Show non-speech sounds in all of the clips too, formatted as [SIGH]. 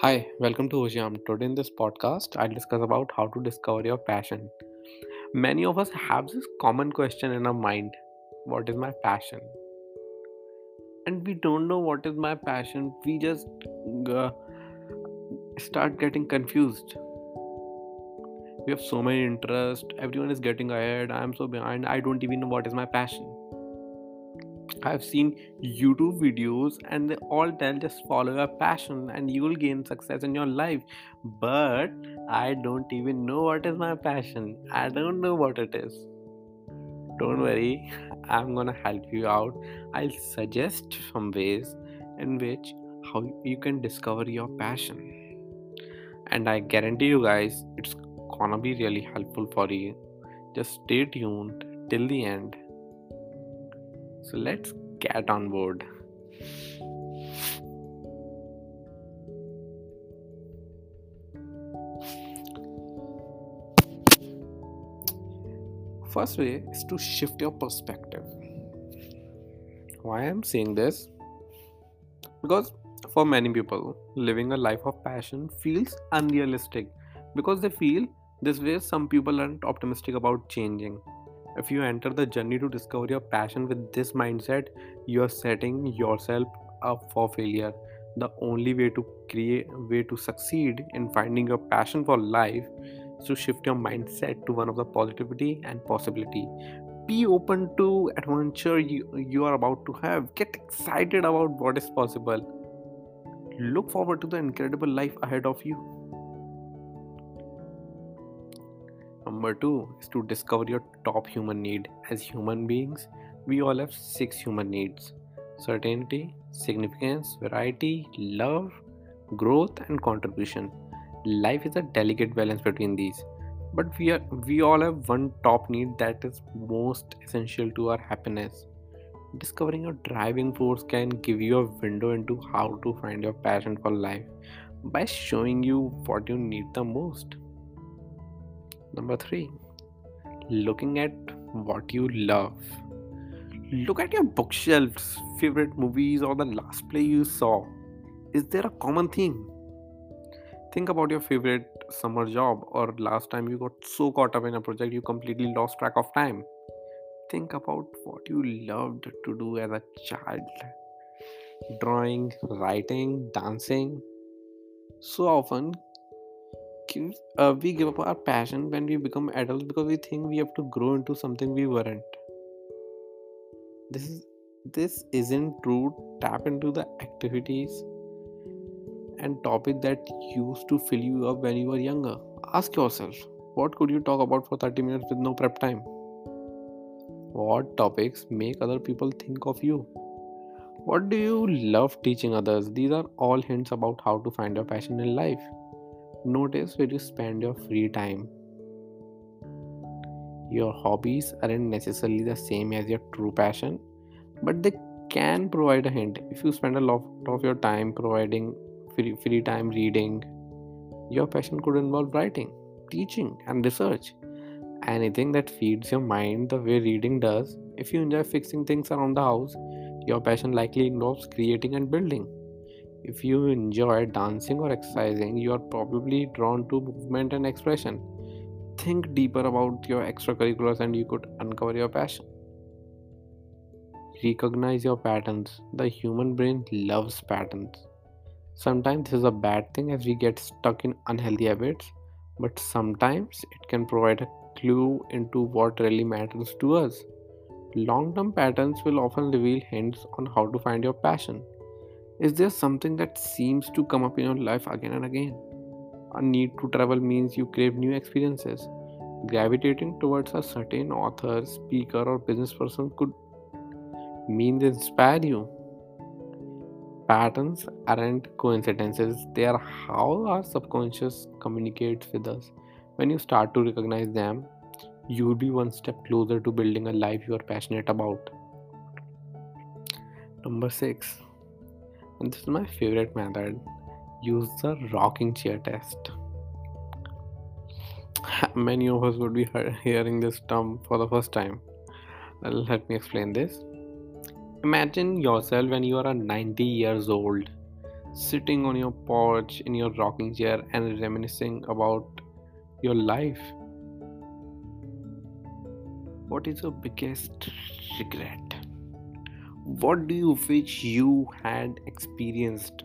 Hi, welcome to Ojam. Today in this podcast, I'll discuss about how to discover your passion. Many of us have this common question in our mind: What is my passion? And we don't know what is my passion. We just uh, start getting confused. We have so many interests. Everyone is getting ahead. I am so behind. I don't even know what is my passion. I've seen YouTube videos and they all tell just follow your passion and you will gain success in your life. But I don't even know what is my passion. I don't know what it is. Don't worry, [LAUGHS] I'm gonna help you out. I'll suggest some ways in which how you can discover your passion. And I guarantee you guys it's gonna be really helpful for you. Just stay tuned till the end. So let's get on board. First way is to shift your perspective. Why I'm saying this? Because for many people, living a life of passion feels unrealistic because they feel this way some people aren't optimistic about changing if you enter the journey to discover your passion with this mindset, you're setting yourself up for failure. The only way to create way to succeed in finding your passion for life is to shift your mindset to one of the positivity and possibility. Be open to adventure you, you are about to have. Get excited about what is possible. Look forward to the incredible life ahead of you. Number two is to discover your top human need. As human beings, we all have six human needs certainty, significance, variety, love, growth, and contribution. Life is a delicate balance between these. But we are we all have one top need that is most essential to our happiness. Discovering your driving force can give you a window into how to find your passion for life by showing you what you need the most. Number three, looking at what you love. Look at your bookshelves, favorite movies, or the last play you saw. Is there a common theme? Think about your favorite summer job or last time you got so caught up in a project you completely lost track of time. Think about what you loved to do as a child drawing, writing, dancing. So often, uh, we give up our passion when we become adults because we think we have to grow into something we weren't. This is this isn't true. Tap into the activities and topic that used to fill you up when you were younger. Ask yourself what could you talk about for 30 minutes with no prep time? What topics make other people think of you? What do you love teaching others? These are all hints about how to find your passion in life Notice where you spend your free time. Your hobbies aren't necessarily the same as your true passion, but they can provide a hint. If you spend a lot of your time providing free, free time reading, your passion could involve writing, teaching, and research. Anything that feeds your mind the way reading does. If you enjoy fixing things around the house, your passion likely involves creating and building. If you enjoy dancing or exercising, you are probably drawn to movement and expression. Think deeper about your extracurriculars and you could uncover your passion. Recognize your patterns. The human brain loves patterns. Sometimes this is a bad thing as we get stuck in unhealthy habits, but sometimes it can provide a clue into what really matters to us. Long term patterns will often reveal hints on how to find your passion. Is there something that seems to come up in your life again and again? A need to travel means you crave new experiences. Gravitating towards a certain author, speaker, or business person could mean they inspire you. Patterns aren't coincidences, they are how our subconscious communicates with us. When you start to recognize them, you will be one step closer to building a life you are passionate about. Number six, and this is my favorite method use the rocking chair test [LAUGHS] many of us would be hearing this term for the first time let me explain this imagine yourself when you are 90 years old sitting on your porch in your rocking chair and reminiscing about your life? What is your biggest regret? What do you wish you had experienced?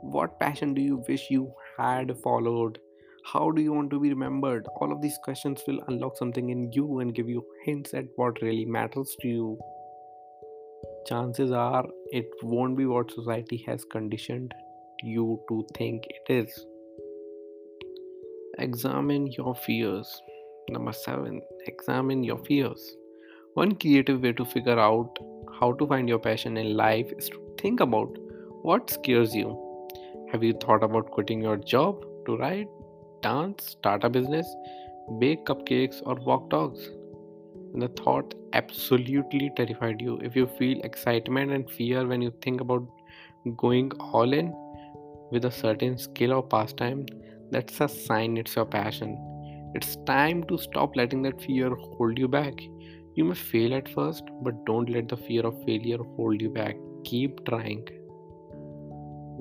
What passion do you wish you had followed? How do you want to be remembered? All of these questions will unlock something in you and give you hints at what really matters to you. Chances are it won't be what society has conditioned you to think it is. Examine your fears. Number seven, examine your fears. One creative way to figure out how to find your passion in life is to think about what scares you. Have you thought about quitting your job to write, dance, start a business, bake cupcakes, or walk dogs? The thought absolutely terrified you. If you feel excitement and fear when you think about going all in with a certain skill or pastime, that's a sign it's your passion. It's time to stop letting that fear hold you back. You may fail at first, but don't let the fear of failure hold you back. Keep trying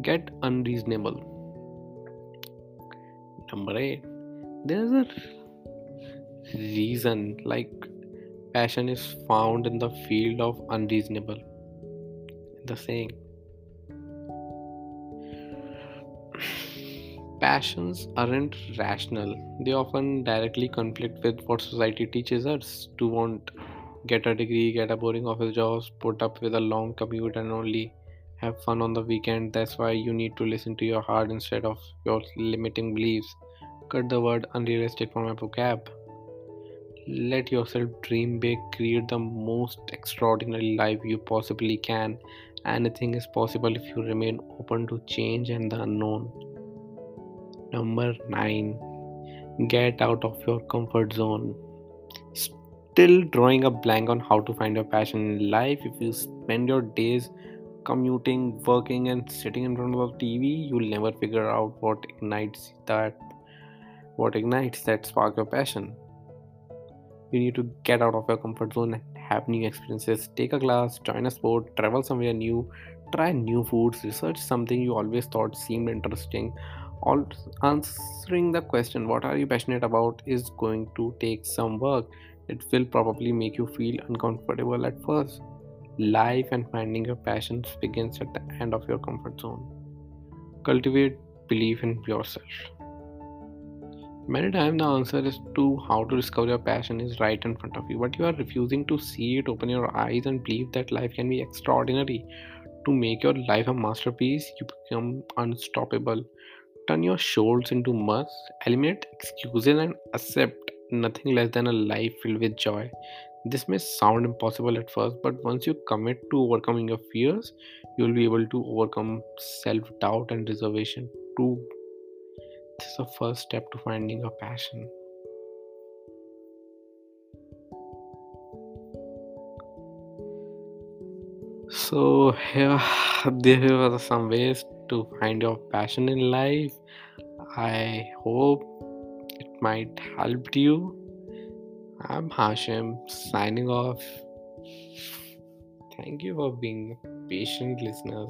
get unreasonable. Number eight, there's a reason like passion is found in the field of unreasonable. The saying. Passions aren't rational. They often directly conflict with what society teaches us to want get a degree, get a boring office job, put up with a long commute, and only have fun on the weekend. That's why you need to listen to your heart instead of your limiting beliefs. Cut the word unrealistic from your vocab. Let yourself dream big, create the most extraordinary life you possibly can. Anything is possible if you remain open to change and the unknown. Number 9. Get out of your comfort zone. Still drawing a blank on how to find your passion in life if you spend your days commuting, working, and sitting in front of TV, you'll never figure out what ignites that what ignites that spark your passion. You need to get out of your comfort zone have new experiences. Take a class, join a sport, travel somewhere new, try new foods, research something you always thought seemed interesting. Answering the question, what are you passionate about, is going to take some work. It will probably make you feel uncomfortable at first Life and finding your passions begins at the end of your comfort zone. Cultivate belief in yourself. Many times the answer is to how to discover your passion is right in front of you, but you are refusing to see it, open your eyes and believe that life can be extraordinary. To make your life a masterpiece, you become unstoppable. Turn your shoulders into must, eliminate excuses and accept nothing less than a life filled with joy. This may sound impossible at first, but once you commit to overcoming your fears, you'll be able to overcome self doubt and reservation too. This is the first step to finding a passion. So, here, [SIGHS] there are some ways to find your passion in life. I hope it might help you I'm Hashim signing off. Thank you for being patient listeners.